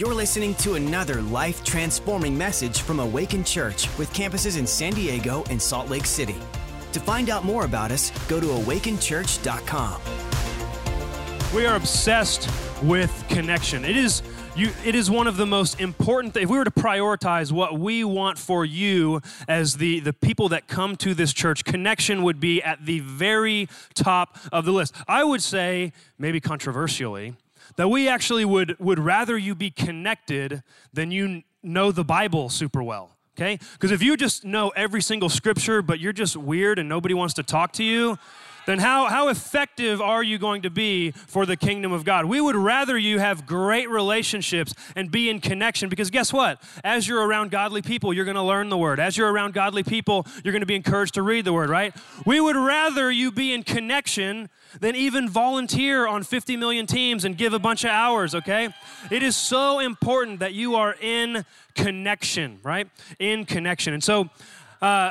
You're listening to another life transforming message from Awaken Church with campuses in San Diego and Salt Lake City. To find out more about us, go to awakenchurch.com. We are obsessed with connection. It is you, it is one of the most important things. If we were to prioritize what we want for you as the, the people that come to this church, connection would be at the very top of the list. I would say, maybe controversially, that we actually would, would rather you be connected than you know the Bible super well. Okay? Because if you just know every single scripture, but you're just weird and nobody wants to talk to you, then how, how effective are you going to be for the kingdom of God? We would rather you have great relationships and be in connection because guess what? As you're around godly people, you're going to learn the word. As you're around godly people, you're going to be encouraged to read the word, right? We would rather you be in connection than even volunteer on 50 million teams and give a bunch of hours, okay? It is so important that you are in connection, right? In connection. And so, uh,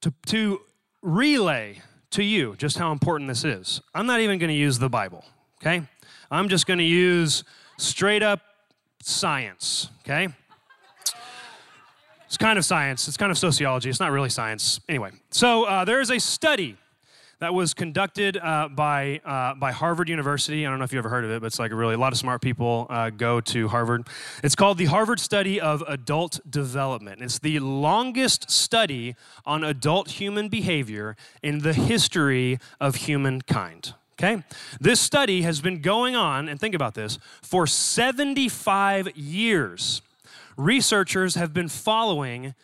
to, to relay to you just how important this is. I'm not even going to use the Bible, okay? I'm just going to use straight up science, okay? It's kind of science, it's kind of sociology, it's not really science. Anyway, so uh, there is a study that was conducted uh, by, uh, by Harvard University. I don't know if you ever heard of it, but it's like really, a lot of smart people uh, go to Harvard. It's called the Harvard Study of Adult Development. It's the longest study on adult human behavior in the history of humankind. Okay? This study has been going on, and think about this, for 75 years. Researchers have been following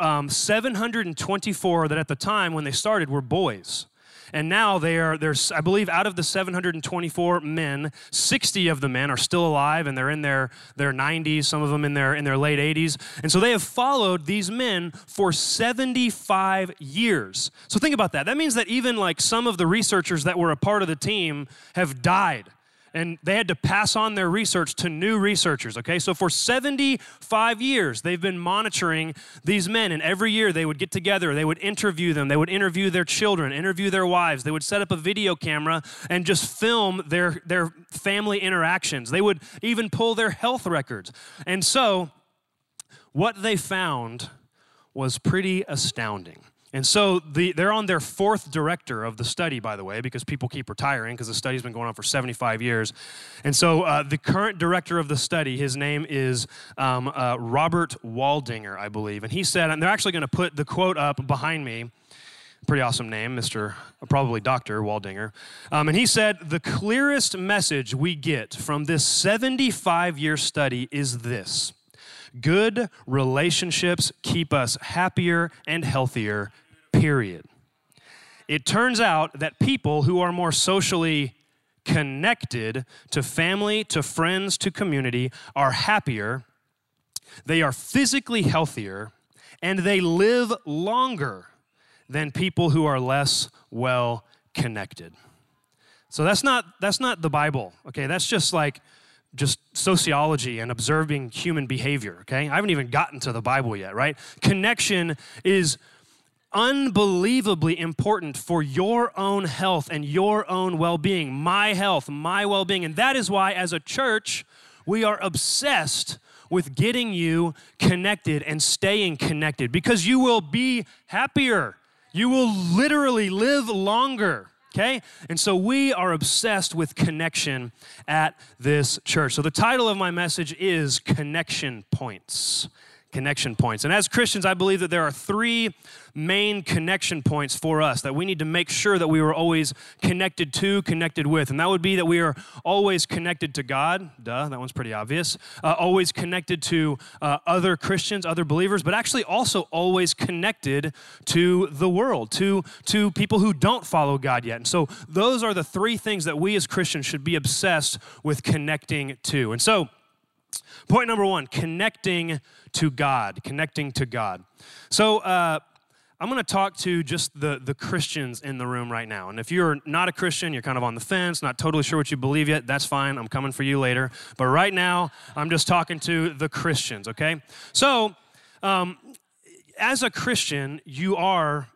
um, 724 that at the time when they started were boys. And now they are, there's, I believe, out of the 724 men, 60 of the men are still alive and they're in their, their 90s, some of them in their, in their late 80s. And so they have followed these men for 75 years. So think about that. That means that even like some of the researchers that were a part of the team have died and they had to pass on their research to new researchers, okay? So for 75 years, they've been monitoring these men, and every year they would get together, they would interview them, they would interview their children, interview their wives, they would set up a video camera and just film their, their family interactions. They would even pull their health records. And so, what they found was pretty astounding. And so the, they're on their fourth director of the study, by the way, because people keep retiring because the study's been going on for 75 years. And so uh, the current director of the study, his name is um, uh, Robert Waldinger, I believe. And he said, and they're actually going to put the quote up behind me. Pretty awesome name, Mr. Probably Dr. Waldinger. Um, and he said, The clearest message we get from this 75 year study is this good relationships keep us happier and healthier period. It turns out that people who are more socially connected to family, to friends, to community are happier, they are physically healthier, and they live longer than people who are less well connected. So that's not that's not the Bible. Okay, that's just like just sociology and observing human behavior, okay? I haven't even gotten to the Bible yet, right? Connection is unbelievably important for your own health and your own well being, my health, my well being. And that is why, as a church, we are obsessed with getting you connected and staying connected because you will be happier. You will literally live longer. Okay? And so we are obsessed with connection at this church. So the title of my message is Connection Points connection points. And as Christians, I believe that there are three main connection points for us that we need to make sure that we are always connected to, connected with. And that would be that we are always connected to God. Duh, that one's pretty obvious. Uh, always connected to uh, other Christians, other believers, but actually also always connected to the world, to, to people who don't follow God yet. And so those are the three things that we as Christians should be obsessed with connecting to. And so, Point number one connecting to God. Connecting to God. So, uh, I'm going to talk to just the, the Christians in the room right now. And if you're not a Christian, you're kind of on the fence, not totally sure what you believe yet, that's fine. I'm coming for you later. But right now, I'm just talking to the Christians, okay? So, um, as a Christian, you are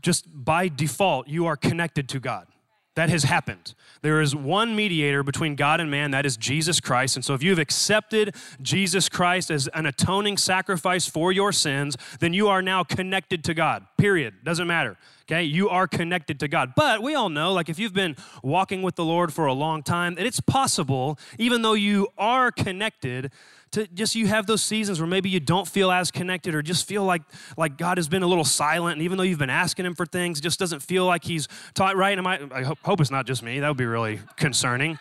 just by default, you are connected to God That has happened. There is one mediator between God and man, that is Jesus Christ. And so, if you've accepted Jesus Christ as an atoning sacrifice for your sins, then you are now connected to God, period. Doesn't matter. Okay, you are connected to God. But we all know, like if you've been walking with the Lord for a long time, that it's possible, even though you are connected, to just you have those seasons where maybe you don't feel as connected or just feel like like God has been a little silent. And even though you've been asking him for things just doesn't feel like he's taught right? Am I, I hope, hope it's not just me. That would be really concerning.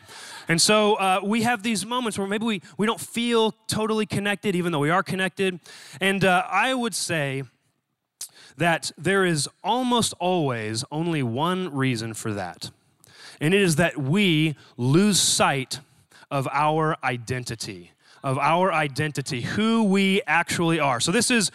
And so uh, we have these moments where maybe we, we don't feel totally connected even though we are connected. And uh, I would say that there is almost always only one reason for that. And it is that we lose sight of our identity of our identity, who we actually are. So this is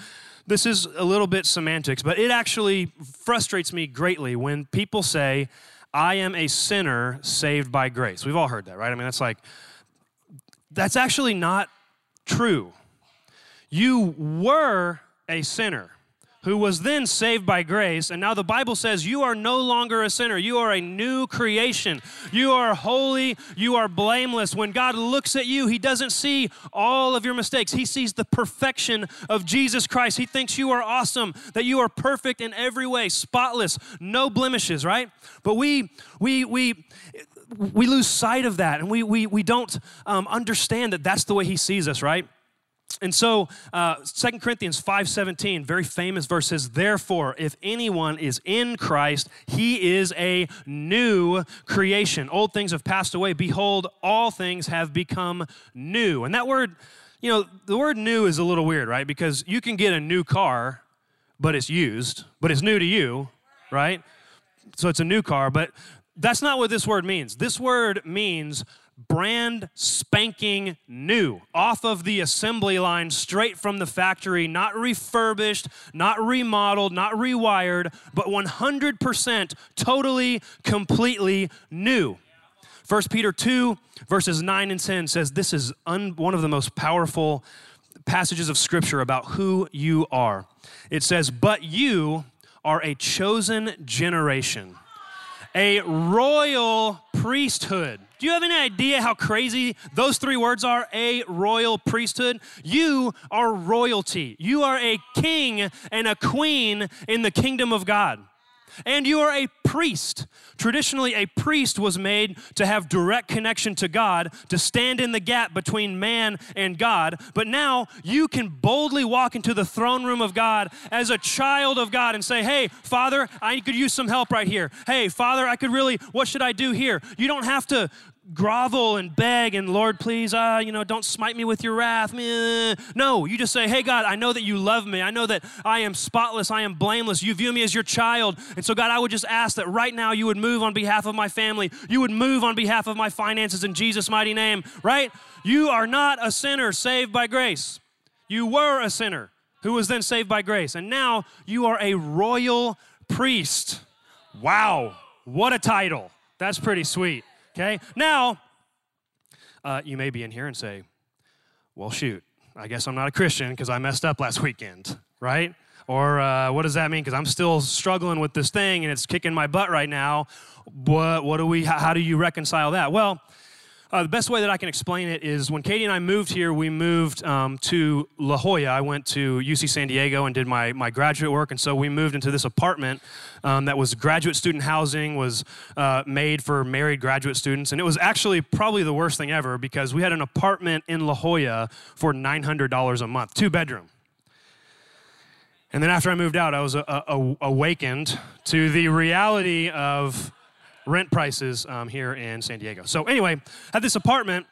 this is a little bit semantics, but it actually frustrates me greatly when people say, I am a sinner saved by grace. We've all heard that, right? I mean, that's like, that's actually not true. You were a sinner who was then saved by grace. And now the Bible says you are no longer a sinner. You are a new creation. You are holy. You are blameless. When God looks at you, He doesn't see all of your mistakes, He sees the perfection of Jesus Christ. He thinks you are awesome, that you are perfect in every way, spotless, no blemishes, right? But we, we, we, we lose sight of that and we, we, we don't um, understand that that's the way he sees us right and so, uh, 2 Corinthians 5.17, very famous verse says, Therefore, if anyone is in Christ, he is a new creation. Old things have passed away. Behold, all things have become new. And that word, you know, the word new is a little weird, right? Because you can get a new car, but it's used, but it's new to you, right? So it's a new car, but that's not what this word means. This word means brand spanking new, off of the assembly line, straight from the factory, not refurbished, not remodeled, not rewired, but 100% totally, completely new. 1 Peter 2, verses 9 and 10 says this is un- one of the most powerful passages of Scripture about who you are. It says, But you are a chosen generation, a royal priesthood do you have any idea how crazy those three words are? A royal priesthood. You are royalty. You are a king and a queen in the kingdom of God. And you are a priest. Traditionally, a priest was made to have direct connection to God, to stand in the gap between man and God. But now you can boldly walk into the throne room of God as a child of God and say, Hey, Father, I could use some help right here. Hey, Father, I could really, what should I do here? You don't have to grovel and beg and Lord, please, uh, you know, don't smite me with your wrath. No, you just say, hey, God, I know that you love me. I know that I am spotless. I am blameless. You view me as your child. And so, God, I would just ask that right now you would move on behalf of my family. You would move on behalf of my finances in Jesus' mighty name, right? You are not a sinner saved by grace. You were a sinner who was then saved by grace. And now you are a royal priest. Wow, what a title. That's pretty sweet. Okay? Now, uh, you may be in here and say, well, shoot, I guess I'm not a Christian because I messed up last weekend, right? Or uh, what does that mean? Because I'm still struggling with this thing and it's kicking my butt right now. What, what do we, how, how do you reconcile that? Well, uh, the best way that I can explain it is when Katie and I moved here, we moved um, to La Jolla. I went to UC San Diego and did my, my graduate work, and so we moved into this apartment um, that was graduate student housing, was uh, made for married graduate students, and it was actually probably the worst thing ever because we had an apartment in La Jolla for $900 a month, two bedroom. And then after I moved out, I was awakened to the reality of rent prices um, here in San Diego. So, anyway, had this apartment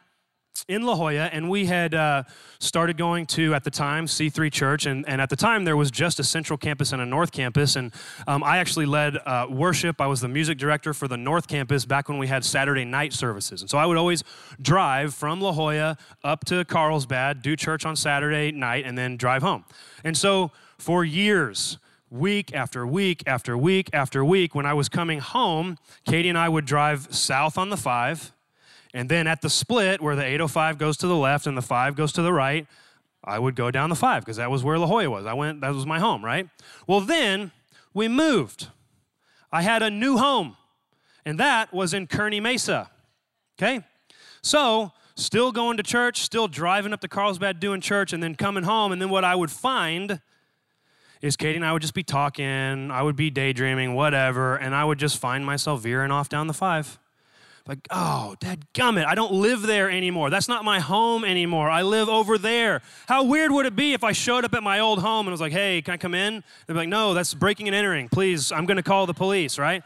in La Jolla, and we had uh, started going to, at the time, C3 Church. And, and at the time, there was just a central campus and a north campus. And um, I actually led uh, worship. I was the music director for the north campus back when we had Saturday night services. And so I would always drive from La Jolla up to Carlsbad, do church on Saturday night, and then drive home. And so for years, week after week after week after week, when I was coming home, Katie and I would drive south on the 5, and then at the split where the 805 goes to the left and the 5 goes to the right, I would go down the 5 because that was where La Jolla was. I went, that was my home, right? Well, then we moved. I had a new home. And that was in Kearny Mesa. Okay? So, still going to church, still driving up to Carlsbad doing church, and then coming home. And then what I would find is Katie and I would just be talking, I would be daydreaming, whatever, and I would just find myself veering off down the five. Like, oh, dad gummit, I don't live there anymore. That's not my home anymore. I live over there. How weird would it be if I showed up at my old home and was like, hey, can I come in? They'd be like, no, that's breaking and entering. Please, I'm to call the police, right?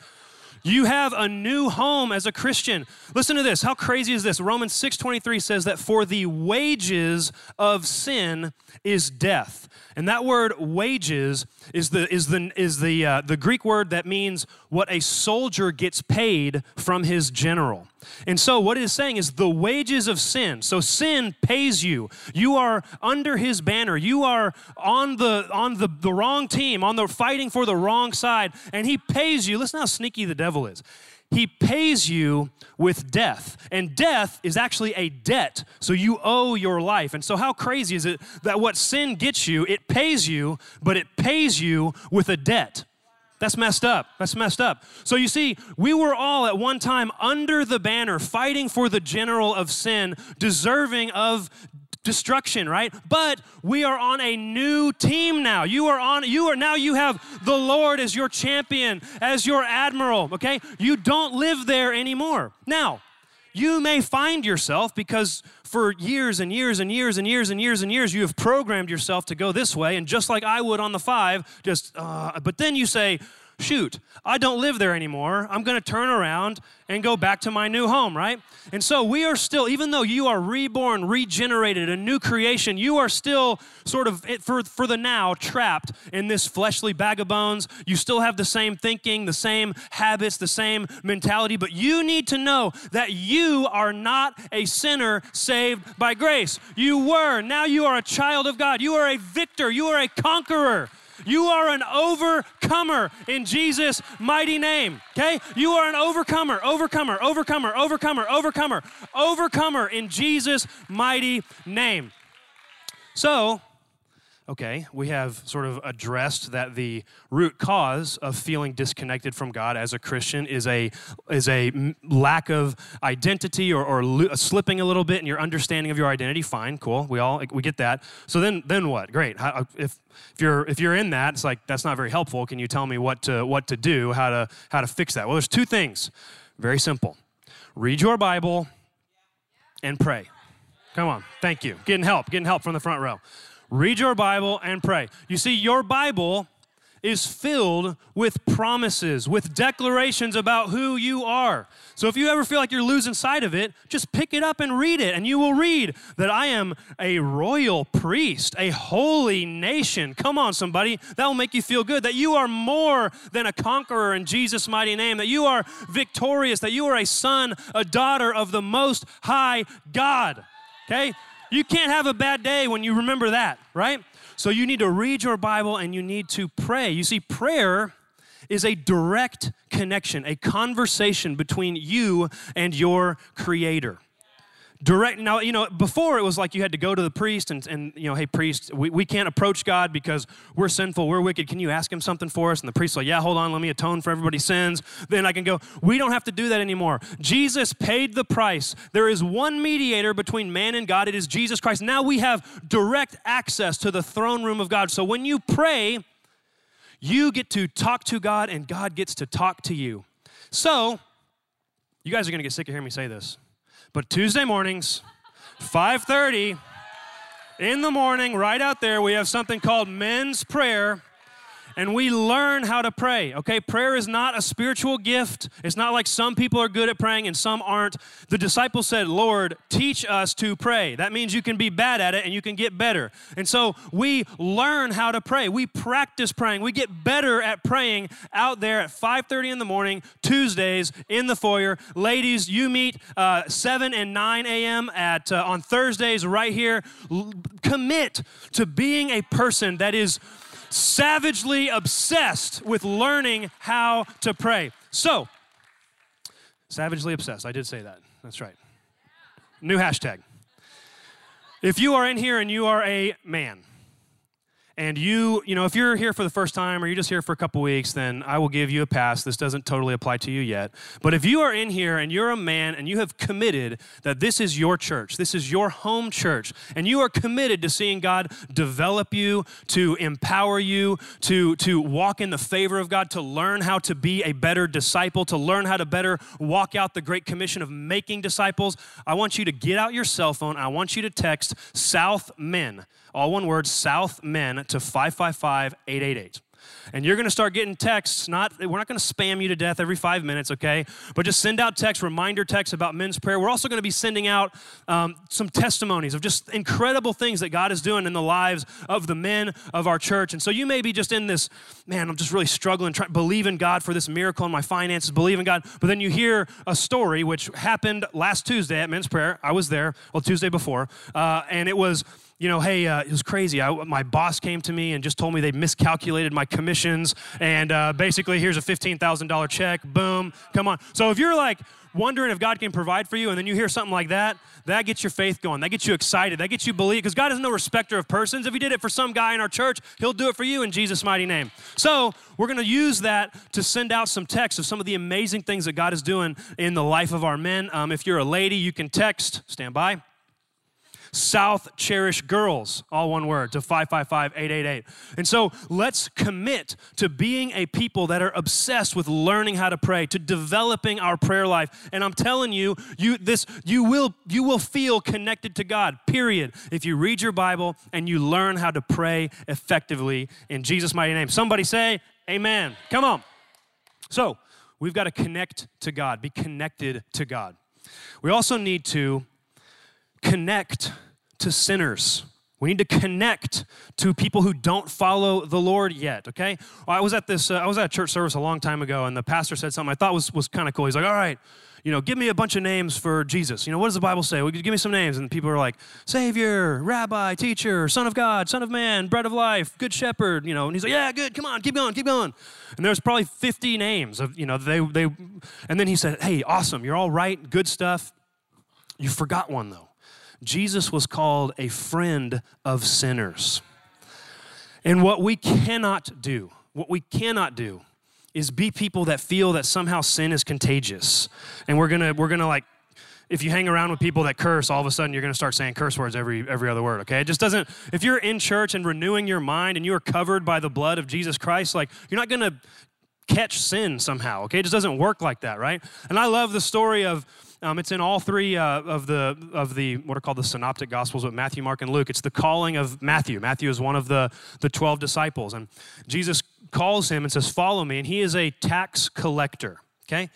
You have a new home as a Christian. Listen to this. How crazy is this? Romans 6:23 says that for the wages of sin is death. And that word wages is the, is the, is the, uh, the Greek word that means what a soldier gets paid from his general. And so, what it is saying is the wages of sin. So, sin pays you. You are under his banner. You are on the on the, the wrong team, on the fighting for the wrong side, and he pays you. Listen how sneaky the devil is. He pays you with death. And death is actually a debt. So you owe your life. And so, how crazy is it that what sin gets you, it pays you, but it pays you with a debt? That's messed up. That's messed up. So you see, we were all at one time under the banner, fighting for the general of sin, deserving of destruction, right? But we are on a new team now. You are on you are now you have the Lord as your champion, as your admiral, okay? You don't live there anymore. Now, you may find yourself because for years and years and years and years and years and years you have programmed yourself to go this way and just like I would on the 5, just uh, but then you say, shoot, I don't live there anymore. I'm going to turn around and go back to my new home, right? And so we are still, even though you are reborn, regenerated, a new creation, you are still sort of, for, for the now, trapped in this fleshly bag of bones. You still have the same thinking, the same habits, the same mentality, but you need to know that you are not a sinner saved by grace. You were, now you are a child of God. You are a victor, you are a conqueror. You are an overcomer in Jesus' mighty name. Okay? You are an overcomer, overcomer, overcomer, overcomer, overcomer, overcomer in Jesus' mighty name. So, okay, we have sort of addressed that the root cause of feeling disconnected from God as a Christian is a is a lack of identity or, or lo- uh, slipping a little bit in your understanding of your identity. Fine, cool, we all we get that. So then then what? Great. How, uh, if if you're if you're in that, it's like that's not very helpful. Can you tell me what to what to do, how to how to fix that? Well, there's two things. Very simple. Read your Bible and pray. Come on. Thank you. Getting help. Getting help from the front row. Read your Bible and pray. You see, your Bible is filled with promises, with declarations about who you are. So if you ever feel like you're losing sight of it, just pick it up and read it, and you will read that I am a royal priest, a holy nation. Come on, somebody. That will make you feel good. That you are more than a conqueror in Jesus' mighty name, that you are victorious, that you are a son, a daughter of the Most High God. Okay? You can't have a bad day when you remember that, right? So you need to read your Bible and you need to pray. You see, prayer is a direct connection, a conversation between you and your Creator direct now you know before it was like you had to go to the priest and, and you know hey priest we, we can't approach god because we're sinful we're wicked. Can you ask him something for us? And the priest like yeah hold on let me atone for everybody's sins. Then i can go we don't have to do that anymore. Jesus paid the price. There is one mediator between man and god. It is jesus christ. Now we have direct access to the throne room of god. So when you pray you get to talk to god and god gets to talk to you. So you guys are going to get sick of hearing me say this but Tuesday mornings, 5:30 in the morning, right out there, we have something called men's prayer and we learn how to pray. Okay, prayer is not a spiritual gift. It's not like some people are good at praying and some aren't. The disciples said, Lord, teach us to pray. That means you can be bad at it and you can get better. And so we learn how to pray. We practice praying. We get better at praying out there at 5:30 in the morning, Tuesdays in the foyer. Ladies, you meet uh, 7 and 9 a.m. at uh, on Thursdays right here. L- commit to being a person that is savagely obsessed with learning how to pray. So, savagely obsessed. I did say that. That's right. New hashtag. If you are in here and you are a man, and you, you know, if you're here for the first time or you're just here for a couple weeks, then I will give you a pass. This doesn't totally apply to you yet. But if you are in here and you're a man and you have committed that this is your church, this is your home church, and you are committed to seeing God develop you, to empower you, to, to walk in the favor of God, to learn how to be a better disciple, to learn how to better walk out the great commission of making disciples, I want you to get out your cell phone. I want you to text South Men all one word, South Men to 555 888. And you're going to start getting texts. Not we're not going to spam you to death every five minutes, okay? But just send out texts, reminder texts about men's prayer. We're also going to be sending out um, some testimonies of just incredible things that God is doing in the lives of the men of our church. And so you may be just in this, man, I'm just really struggling, trying to believe in God for this miracle in my finances, believe in God. But then you hear a story which happened last Tuesday at men's prayer. I was there, well, Tuesday before, uh, and it was you know, hey, uh, it was crazy. I, my boss came to me and just told me they miscalculated my commissions, and uh, basically, here's a $15,000 check. Boom, come on. So if you're like wondering if God can provide for you, and then you hear something like that, that gets your faith going. That gets you excited. That gets you believe, because God is no respecter of persons. If He did it for some guy in our church, He'll do it for you in Jesus' mighty name. So we're going to use that to send out some texts of some of the amazing things that God is doing in the life of our men. Um, if you're a lady, you can text. Stand by South Cherish Girls, all one word, to 555 888. And so let's commit to being a people that are obsessed with learning how to pray, to developing our prayer life. And I'm telling you, you this you will you will feel connected to God. Period. If you read your Bible and you learn how to pray effectively in Jesus mighty name. Somebody say amen. Come on. So, we've got to connect to God, be connected to God. We also need to connect to sinners. We need to connect to people who don't follow the Lord yet, okay? Well, I was at this, uh, I was at a church service a long time ago, and the pastor said something I thought was, was kind of cool. He's like, all right, you know, give me a bunch of names for Jesus. You know, what does the Bible say? Well, give me some names. And people are like, Savior, Rabbi, Teacher, Son of God, Son of Man, Bread of Life, Good Shepherd, you know. And he's like, yeah, good, come on, keep going, keep going. And there's probably 50 names of, you know, they, they, and then he said, hey, awesome, you're all right, good stuff. You forgot one, though. Jesus was called a friend of sinners. And what we cannot do, what we cannot do is be people that feel that somehow sin is contagious. And we're gonna, we're gonna like, if you hang around with people that curse, all of a sudden you're gonna start saying curse words every, every other word, okay? It just doesn't, if you're in church and renewing your mind and you are covered by the blood of Jesus Christ, like, you're not gonna catch sin somehow, okay? It just doesn't work like that, right? And I love the story of, um, it's in all three uh, of the of the what are called the synoptic gospels with Matthew, Mark, and Luke. It's the calling of Matthew. Matthew is one of the the twelve disciples, and Jesus calls him and says, "Follow me." And he is a tax collector. Okay,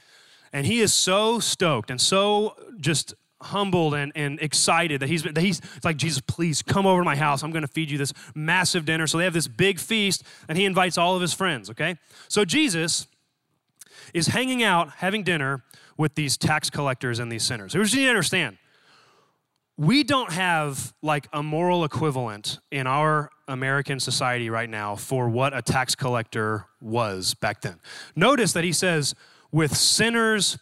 and he is so stoked and so just humbled and, and excited that he's, that he's like, Jesus, please come over to my house. I'm going to feed you this massive dinner. So they have this big feast, and he invites all of his friends, okay? So Jesus is hanging out, having dinner with these tax collectors and these sinners. Here's what you need to understand we don't have like a moral equivalent in our American society right now for what a tax collector was back then. Notice that he says, with sinners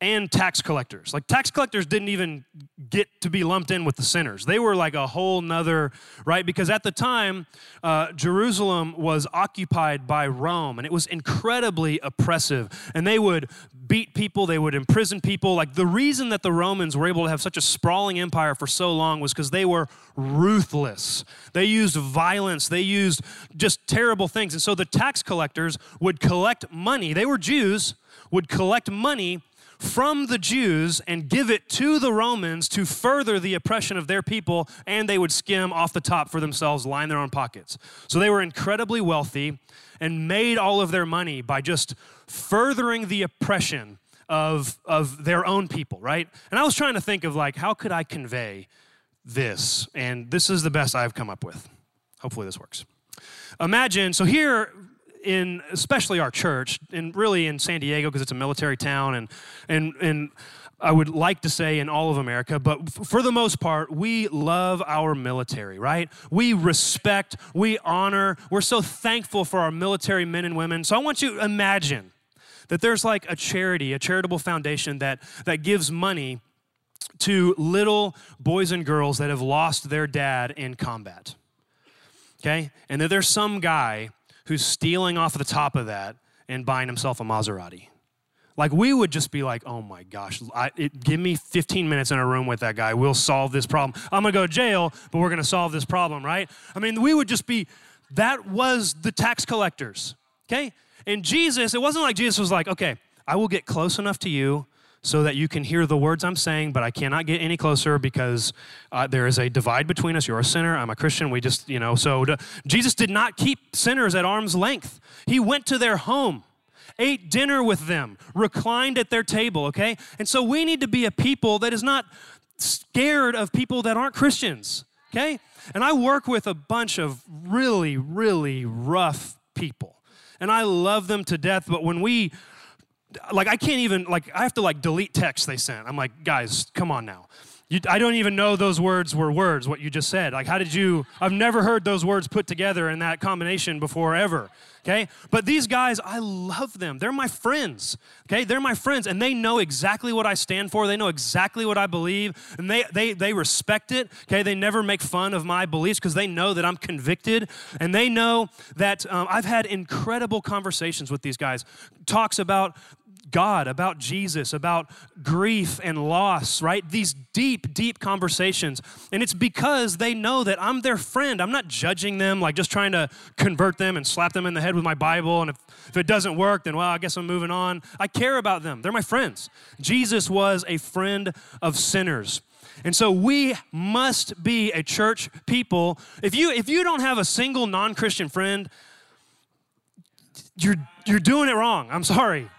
and tax collectors. Like tax collectors didn't even get to be lumped in with the sinners. They were like a whole nother, right? Because at the time, uh, Jerusalem was occupied by Rome and it was incredibly oppressive. And they would beat people, they would imprison people. Like the reason that the Romans were able to have such a sprawling empire for so long was because they were ruthless. They used violence, they used just terrible things. And so the tax collectors would collect money. They were Jews, would collect money from the Jews and give it to the Romans to further the oppression of their people, and they would skim off the top for themselves, line their own pockets. So they were incredibly wealthy and made all of their money by just furthering the oppression of, of their own people, right? And I was trying to think of like, how could I convey this? And this is the best I've come up with. Hopefully this works. Imagine, so here in especially our church, and really in San Diego because it's a military town, and and and I would like to say in all of America, but for the most part, we love our military, right? We respect, we honor, we're so thankful for our military men and women. So I want you to imagine that there's like a charity, a charitable foundation that that gives money to little boys and girls that have lost their dad in combat. okay? And that there's some guy who's stealing off the top of that and buying himself a Maserati. Like we would just be like, oh my gosh, I, it, give me 15 minutes in a room with that guy. We'll solve this problem. I'm gonna go to jail, but we're gonna solve this problem, right? I mean, we would just be, that was the tax collectors, okay? And Jesus, it wasn't like Jesus was like, okay, I will get close enough to you so that you can hear the words I'm saying, but I cannot get any closer because uh, there is a divide between us. You're a sinner, I'm a Christian. We just, you know, so to, Jesus did not keep sinners at arm's length. He went to their home ate dinner with them, reclined at their table, okay? And so we need to be a people that is not scared of people that aren't Christians, okay? And I work with a bunch of really, really rough people. And I love them to death, but when we like I can't even like I have to like delete text they sent. I'm like, guys, come on now. You, I don't even know those words were words, what you just said. Like, how did you? I've never heard those words put together in that combination before, ever okay? But these guys, I love them. They're my friends, okay? They're my friends, and they know exactly what I stand for. They know exactly what I believe, and they, they, they respect it, okay? They never make fun of my beliefs because they know that I'm convicted, and they know that um, I've had incredible conversations with these guys. Talks about God, about Jesus, about grief and loss, right? These deep, deep conversations. And it's because they know that I'm their friend. I'm not judging them, like just trying to convert them and slap them in the head with my Bible. And if, if it doesn't work, then, well, I guess I'm moving on. I care about them. They're my friends. Jesus was a friend of sinners. And so we must be a church people. If you if you don't have a single non-Christian friend, you're you're doing it wrong. I'm sorry.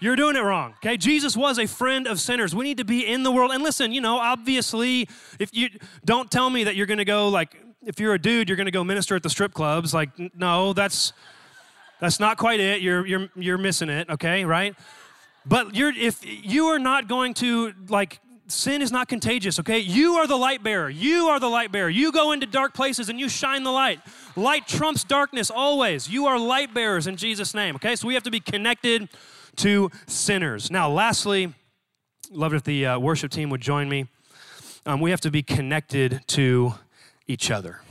You're doing it wrong. Okay? Jesus was a friend of sinners. We need to be in the world. And listen, you know, obviously, if you don't tell me that you're going to go like if you're a dude, you're going to go minister at the strip clubs. Like no, that's that's not quite it. You're you're you're missing it, okay? Right? But you're if you are not going to like sin is not contagious, okay? You are the light bearer. You are the light bearer. You go into dark places and you shine the light. Light trumps darkness always. You are light bearers in Jesus' name, okay? So we have to be connected to sinners. Now, lastly, love if the uh, worship team would join me. Um, we have to be connected to each other.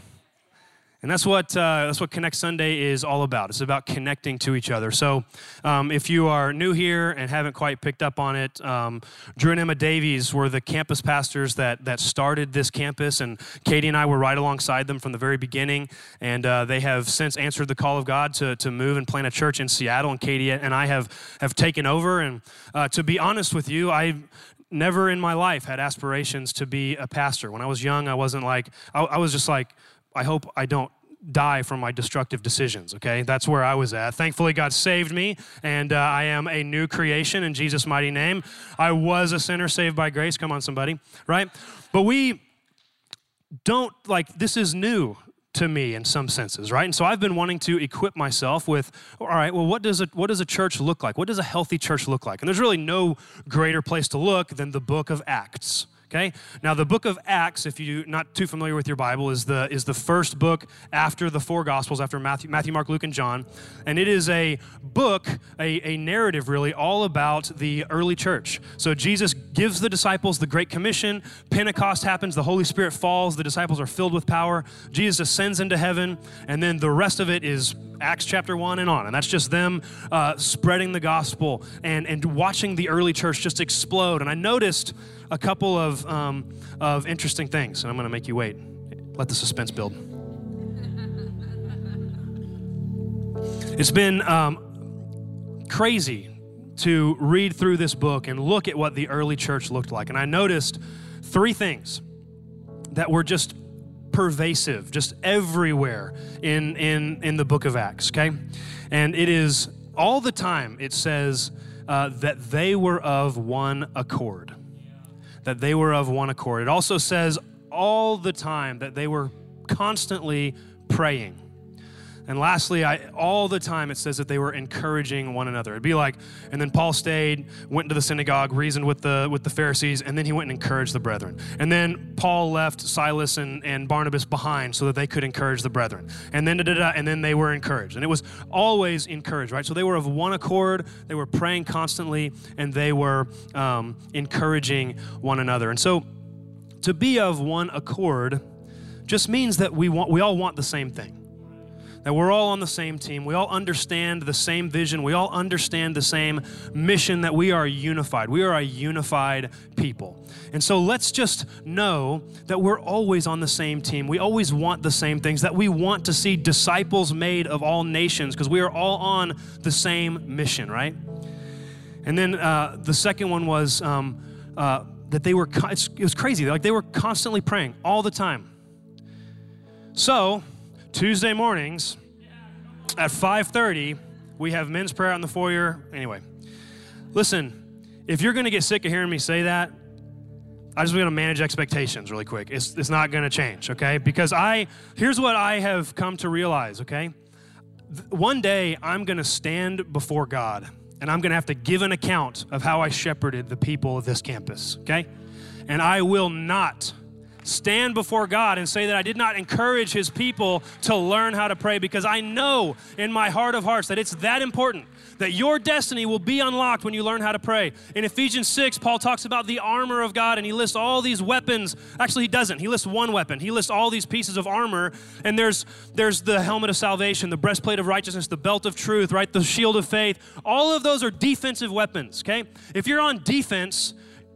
And that's what, uh, that's what Connect Sunday is all about. It's about connecting to each other. So um, if you are new here and haven't quite picked up on it, um, Drew and Emma Davies were the campus pastors that, that started this campus, and Katie and I were right alongside them from the very beginning. And uh, they have since answered the call of God to, to move and plant a church in Seattle. And Katie and I have, have taken over. And uh, to be honest with you, I never in my life had aspirations to be a pastor. When I was young, I wasn't like, I, I was just like, I hope I don't die from my destructive decisions, okay? That's where I was at. Thankfully, God saved me, and uh, I am a new creation in Jesus' mighty name. I was a sinner saved by grace. Come on, somebody, right? But we don't, like, this is new to me in some senses, right? And so I've been wanting to equip myself with, all right, well, what does a what does a church look like? What does a healthy church look like? And there's really no greater place to look than the book of Acts. Okay? Now the book of Acts, if you're not too familiar with your Bible, is the is the first book after the four gospels, after Matthew, Matthew Mark, Luke, and John. And it is a book, a, a narrative really, all about the early church. So Jesus gives the disciples the Great Commission, Pentecost happens, the Holy Spirit falls, the disciples are filled with power, Jesus ascends into heaven, and then the rest of it is Acts chapter 1 and on. And that's just them uh, spreading the gospel and, and watching the early church just explode. And I noticed a couple of, um, of interesting things, and I'm going to make you wait. Let the suspense build. It's been um, crazy to read through this book and look at what the early church looked like. And I noticed three things that were just pervasive, just everywhere in, in, in the book of Acts, okay? And it is all the time, it says uh, that they were of one accord that they were of one accord. It also says all the time that they were constantly praying. And lastly, I, all the time it says that they were encouraging one another. It'd be like, and then Paul stayed, went into the synagogue, reasoned with the with the Pharisees, and then he went and encouraged the brethren. And then Paul left Silas and, and Barnabas behind so that they could encourage the brethren. And then da, da, da, and then they were encouraged. And it was always encouraged, right? So they were of one accord, they were praying constantly, and they were um, encouraging one another. And so to be of one accord just means that we want we all want the same thing that we're all on the same team. We all understand the same vision. We all understand the same mission that we are unified. We are a unified people. And so let's just know that we're always on the same team. We always want the same things, that we want to see disciples made of all nations because we are all on the same mission, right? And then uh, the second one was um, uh, that they were, it was crazy. Like they were constantly praying all the time. So, Tuesday mornings at 5:30, we have men's prayer on the foyer. Anyway, listen, if you're going to get sick of hearing me say that, I just want to manage expectations really quick. It's, it's not going to change, okay? Because I, here's what I have come to realize, okay? One day I'm going to stand before God and I'm going to have to give an account of how I shepherded the people of this campus, okay? And I will not stand before God and say that I did not encourage His people to learn how to pray because I know in my heart of hearts that it's that important that your destiny will be unlocked when you learn how to pray. In Ephesians 6, Paul talks about the armor of God and he lists all these weapons. Actually, he doesn't. He lists one weapon. He lists all these pieces of armor and there's there's the helmet of salvation, the breastplate of righteousness, the belt of truth, right? The shield of faith. All of those are defensive weapons, okay? If you're on defense,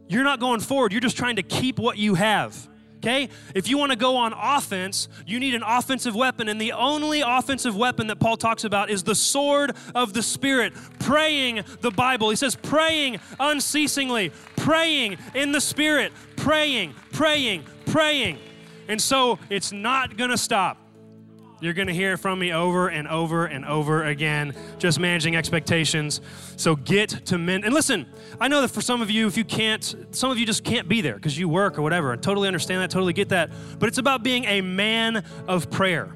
you're not going forward. You're just trying to keep what you have okay? If you want to go on offense, you need an offensive weapon. And the only offensive weapon that Paul talks about is the sword of the Spirit, praying the Bible. He says, praying unceasingly, praying in the Spirit, praying, praying, praying. And so it's not going to stop. You're going to hear from me over and over and over again, just managing expectations. So get to men. And listen, I know that for some of you, if you can't, some of you just can't be there because you work or whatever. I totally understand that, totally get that. But it's about being a man of prayer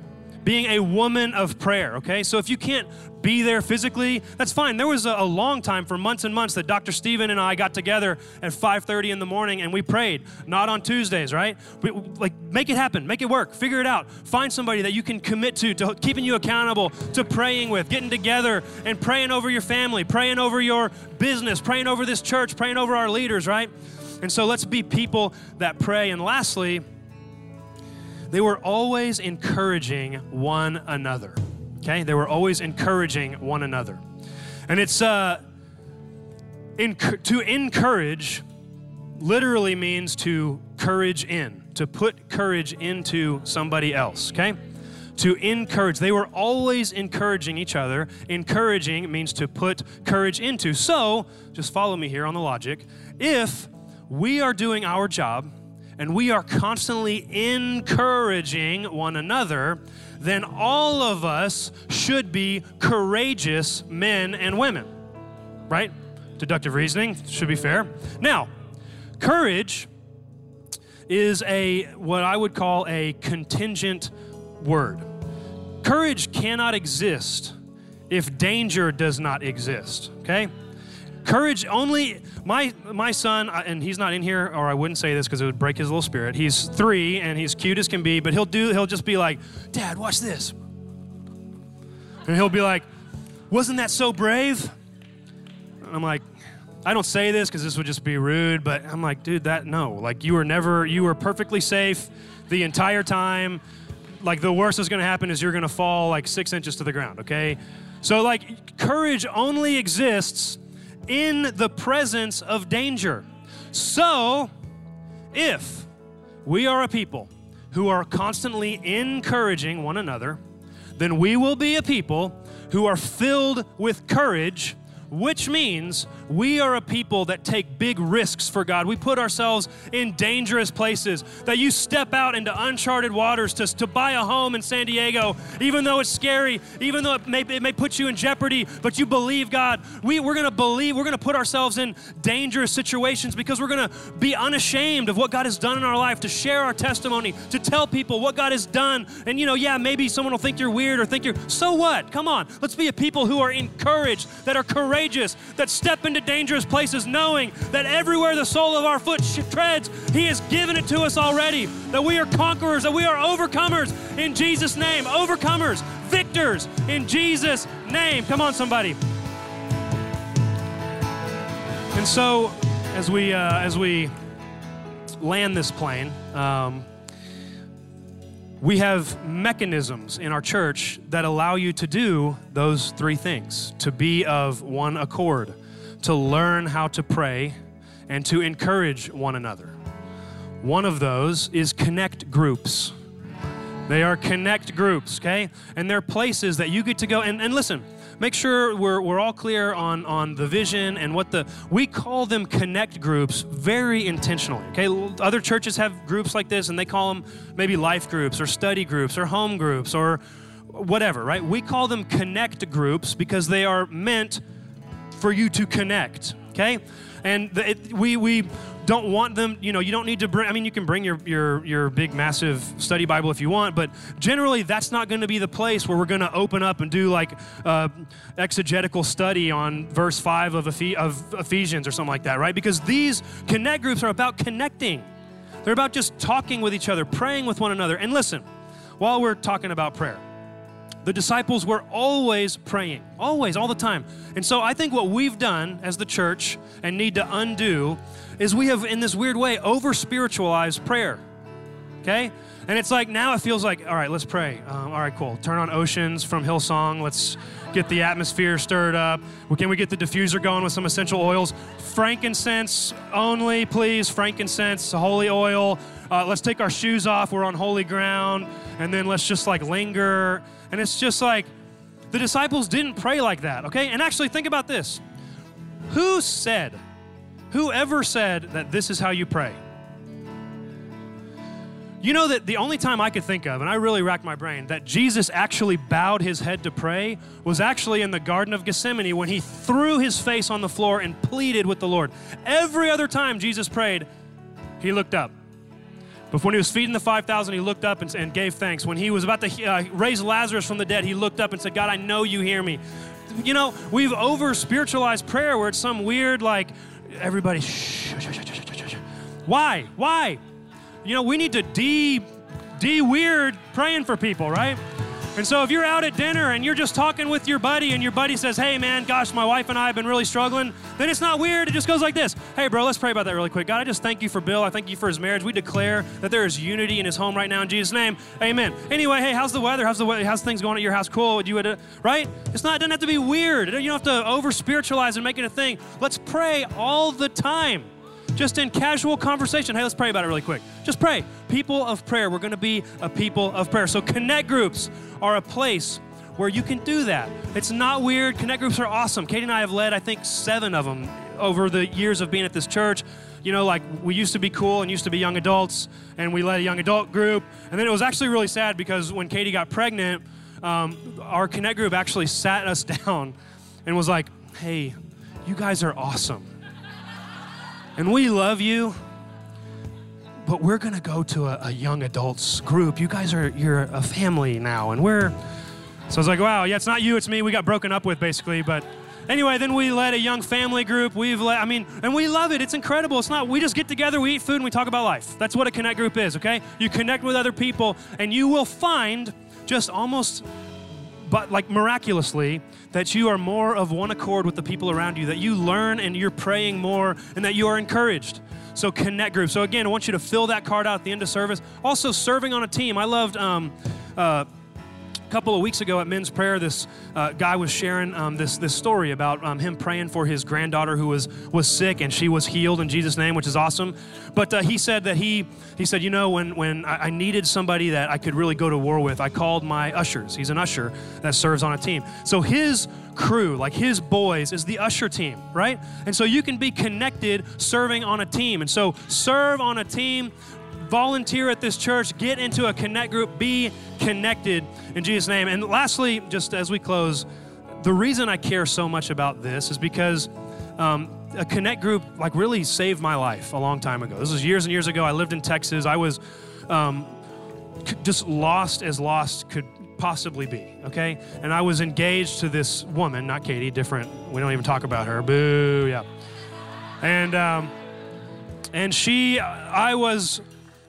being a woman of prayer, okay? So if you can't be there physically, that's fine. There was a, a, long time for months and months that Dr. Stephen and I got together at 5:30 in the morning and we prayed, not on Tuesdays, right? We, like make it happen, make it work, figure it out. Find somebody that you can commit to to keeping you accountable, to praying with, getting together and praying over your family, praying over your business, praying over this church, praying over our leaders, right? And so let's be people that pray. And lastly, they were always encouraging one another. Okay? They were always encouraging one another. And it's uh, to encourage literally means to courage in, to put courage into somebody else, okay? To encourage. They were always encouraging each other. Encouraging means to put courage into. So, just follow me here on the logic. If we are doing our job and we are constantly encouraging one another, then all of us should be courageous men and women. Right? Deductive reasoning should be fair. Now, courage is a what I would call a contingent word. Courage cannot exist if danger does not exist, okay? Courage only, my, my son, uh, and he's not in here, or I wouldn't say this because it would break his little spirit. He's three and he's cute as can be, but he'll do, he'll just be like, Dad, watch this. And he'll be like, Wasn't that so brave? And I'm like, I don't say this because this would just be rude, but I'm like, dude, that no. Like, you were never, you were perfectly safe the entire time. Like, the worst that's gonna happen is you're gonna fall like six inches to the ground, okay? So, like, courage only exists in the presence of danger. So, if we are a people who are constantly encouraging one another, then we will be a people who are filled with courage which means we are a people that take big risks for God. We put ourselves in dangerous places, that you step out into uncharted waters to, to buy a home in San Diego, even though it's scary, even though it may, it may put you in jeopardy, but you believe God. We, we're going to believe, we're going to put ourselves in dangerous situations because we're going to be unashamed of what God has done in our life, to share our testimony, to tell people what God has done. And, you know, yeah, maybe someone will think you're weird or think you're, so what? Come on. Let's be a people who are encouraged, that are courageous courageous, that step into dangerous places knowing that everywhere the sole of our foot treads, He has given it to us already. That we are conquerors, that we are overcomers in Jesus' name. Overcomers, victors in Jesus' name. Come on, somebody. And so, as we uh, as we land this plane, um, we have mechanisms in our church that allow you to do those three things to be of one accord, to learn how to pray, and to encourage one another. One of those is connect groups. They are connect groups, okay? And they're places that you get to go. And, and listen, make sure we're, we're all clear on, on the vision and what the, we call them connect groups very intentionally, okay? Other churches have groups like this and they call them maybe life groups or study groups or home groups or whatever, right? We call them connect groups because they are meant for you to connect, okay? And the, it, we, we, don't want them, you know, you don't need to bring, I mean, you can bring your, your, your big, massive study Bible if you want, but generally that's not going to be the place where we're going to open up and do like uh, exegetical study on verse 5 of, Ephes- of Ephesians or something like that, right? Because these connect groups are about connecting. They're about just talking with each other, praying with one another. And listen, while we're talking about prayer, the disciples were always praying, always, all the time. And so I think what we've done as the church and need to undo is we have, in this weird way, over spiritualized prayer. Okay? And it's like now it feels like, all right, let's pray. Um, all right, cool. Turn on Oceans from Hillsong. Let's get the atmosphere stirred up. Well, can we get the diffuser going with some essential oils? Frankincense only, please. Frankincense, holy oil. Uh, let's take our shoes off. We're on holy ground. And then let's just like linger. And it's just like the disciples didn't pray like that, okay? And actually, think about this. Who said, Whoever said that this is how you pray? You know that the only time I could think of, and I really racked my brain, that Jesus actually bowed his head to pray was actually in the Garden of Gethsemane when he threw his face on the floor and pleaded with the Lord. Every other time Jesus prayed, he looked up. But when he was feeding the 5,000, he looked up and, and, gave thanks. When he was about to uh, raise Lazarus from the dead, he looked up and said, God, I know you hear me. You know, we've over spiritualized prayer where it's some weird, like, everybody, shh, shh, shh. Why? Why? You know, we need to de, de weird praying for people, right? And so if you're out at dinner and you're just talking with your buddy and your buddy says, hey man, gosh, my wife and I have been really struggling, then it's not weird. It just goes like this. Hey bro, let's pray about that really quick. God, I just thank you for Bill. I thank you for his marriage. We declare that there is unity in his home right now in Jesus' name. Amen. Anyway, hey, how's the weather? How's the weather? How's things going at your house? Cool. Would you would, uh, right? It's not, it doesn't have to be weird. You don't have to over spiritualize and make it a thing. Let's pray all the time just in casual conversation. Hey, let's pray about it really quick. Just pray. People of prayer. We're going to be a people of prayer. So, connect groups are a place where you can do that. It's not weird. Connect groups are awesome. Katie and I have led, I think, seven of them over the years of being at this church. You know, like we used to be cool and used to be young adults, and we led a young adult group. And then it was actually really sad because when Katie got pregnant, um, our Connect group actually sat us down and was like, hey, you guys are awesome and we love you but we're going to go to a, a, young adults group. You guys are you're a family now and we're so i was like wow yeah it's not you it's me. We got broken up with basically. But anyway then we led a young family group. We've led i mean and we love it. It's incredible. It's not we just get together we eat food and we talk about life. That's what a connect group is okay? You connect with other people and you will find just almost but like miraculously, that you are more of one accord with the people around you, that you learn and you're praying more, and that you are encouraged. So connect group. So again, I want you to fill that card out at the end of service. Also, serving on a team. I loved. Um, uh, a couple of weeks ago at men's prayer, this uh, guy was sharing um, this this story about um, him praying for his granddaughter who was was sick and she was healed in Jesus' name, which is awesome. But uh, he said that he he said, you know, when when I, I needed somebody that I could really go to war with, I called my ushers. He's an usher that serves on a team. So his crew, like his boys, is the usher team, right? And so you can be connected serving on a team. And so serve on a team volunteer at this church, get into a connect group, be connected in Jesus' name. And lastly, just as we close, the reason I care so much about this is because um, a connect group like really saved my life a long time ago. This was years and years ago. I lived in Texas. I was um, just lost as lost could possibly be, okay? And I was engaged to this woman, not Katie, different. We don't even talk about her. Boo, yeah. And um, and she, I was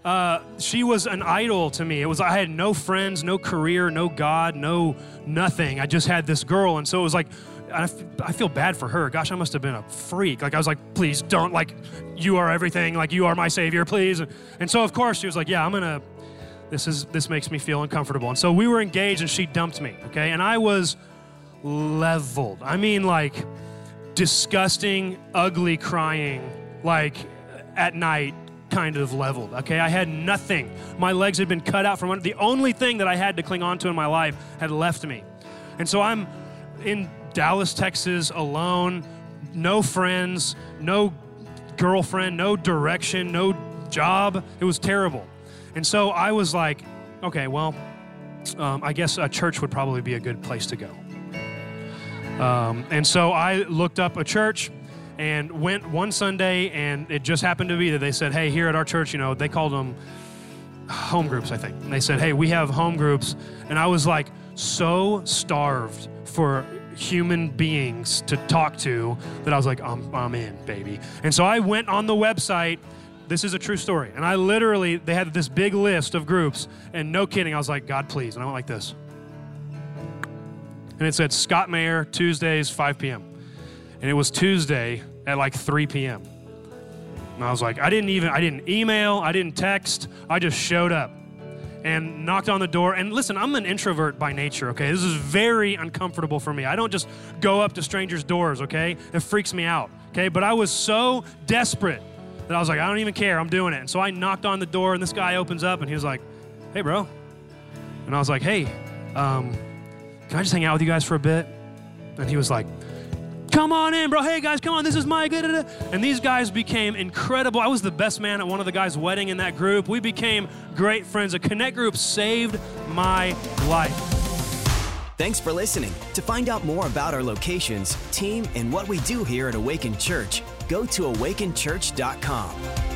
uh, she was an idol to me. It was I had no friends, no career, no God, no nothing. I just had this girl, and so it was like I, f- I feel bad for her. Gosh, I must have been a freak. Like I was like, please don't like you are everything. Like you are my savior, please. And so of course she was like, yeah, I'm gonna this is this makes me feel uncomfortable. And so we were engaged and she dumped me, okay? And I was leveled. I mean like disgusting, ugly crying like at night kind of leveled. Okay, I had nothing. My legs had been cut out from under. The only thing that I had to cling on to in my life had left me. And so I'm in Dallas, Texas, alone, no friends, no girlfriend, no direction, no job. It was terrible. And so I was like, okay, well, um, I guess a church would probably be a good place to go. Um, and so I looked up a church and went one Sunday, and it just happened to be that they said, hey, here at our church, you know, they called them home groups, I think. And they said, hey, we have home groups. And I was like so starved for human beings to talk to that I was like, I'm, I'm in, baby. And so I went on the website. This is a true story. And I literally, they had this big list of groups. And no kidding, I was like, God, please. And I went like this. And it said Scott Mayer, Tuesdays, 5 p.m. And it was Tuesday at like 3 p.m. And I was like, I didn't even, I didn't email, I didn't text, I just showed up and knocked on the door. And listen, I'm an introvert by nature, okay? This is very uncomfortable for me. I don't just go up to strangers' doors, okay? It freaks me out, okay? But I was so desperate that I was like, I don't even care, I'm doing it. And so I knocked on the door, and this guy opens up, and he was like, Hey, bro. And I was like, Hey, um, can I just hang out with you guys for a bit? And he was like, Come on in, bro. Hey, guys, come on. This is Mike. And these guys became incredible. I was the best man at one of the guys' wedding in that group. We became great friends. A Connect group saved my life. Thanks for listening. To find out more about our locations, team, and what we do here at Awaken Church, go to awakenchurch.com.